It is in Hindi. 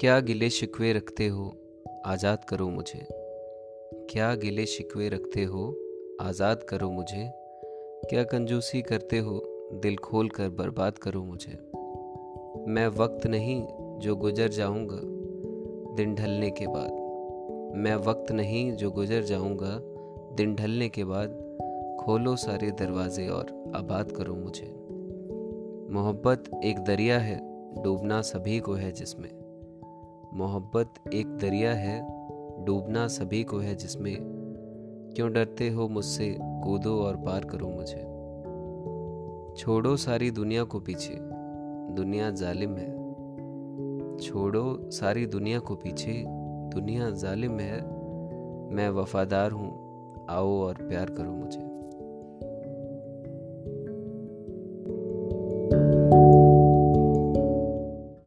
क्या गिले शिकवे रखते हो? आज़ाद करो मुझे। क्या गिले शिकवे रखते हो? आज़ाद करो मुझे। क्या कंजूसी करते हो? दिल खोल कर बर्बाद करो मुझे। मैं वक्त नहीं जो गुजर जाऊँगा दिन ढलने के बाद। मैं वक्त नहीं जो गुजर जाऊँगा दिन ढलने के बाद। खोलो सारे दरवाजे और आबाद करो मुझे। मोहब्बत एक दरिया है, डूबना सभी को है जिसमें। मोहब्बत एक दरिया है, डूबना सभी को है जिसमें। क्यों डरते हो मुझसे कूदो और पार करो मुझे? छोड़ो सारी दुनिया को पीछे, दुनिया जालिम है। छोड़ो सारी दुनिया को पीछे, दुनिया जालिम है। मैं वफादार हूँ, आओ और प्यार करो मुझे।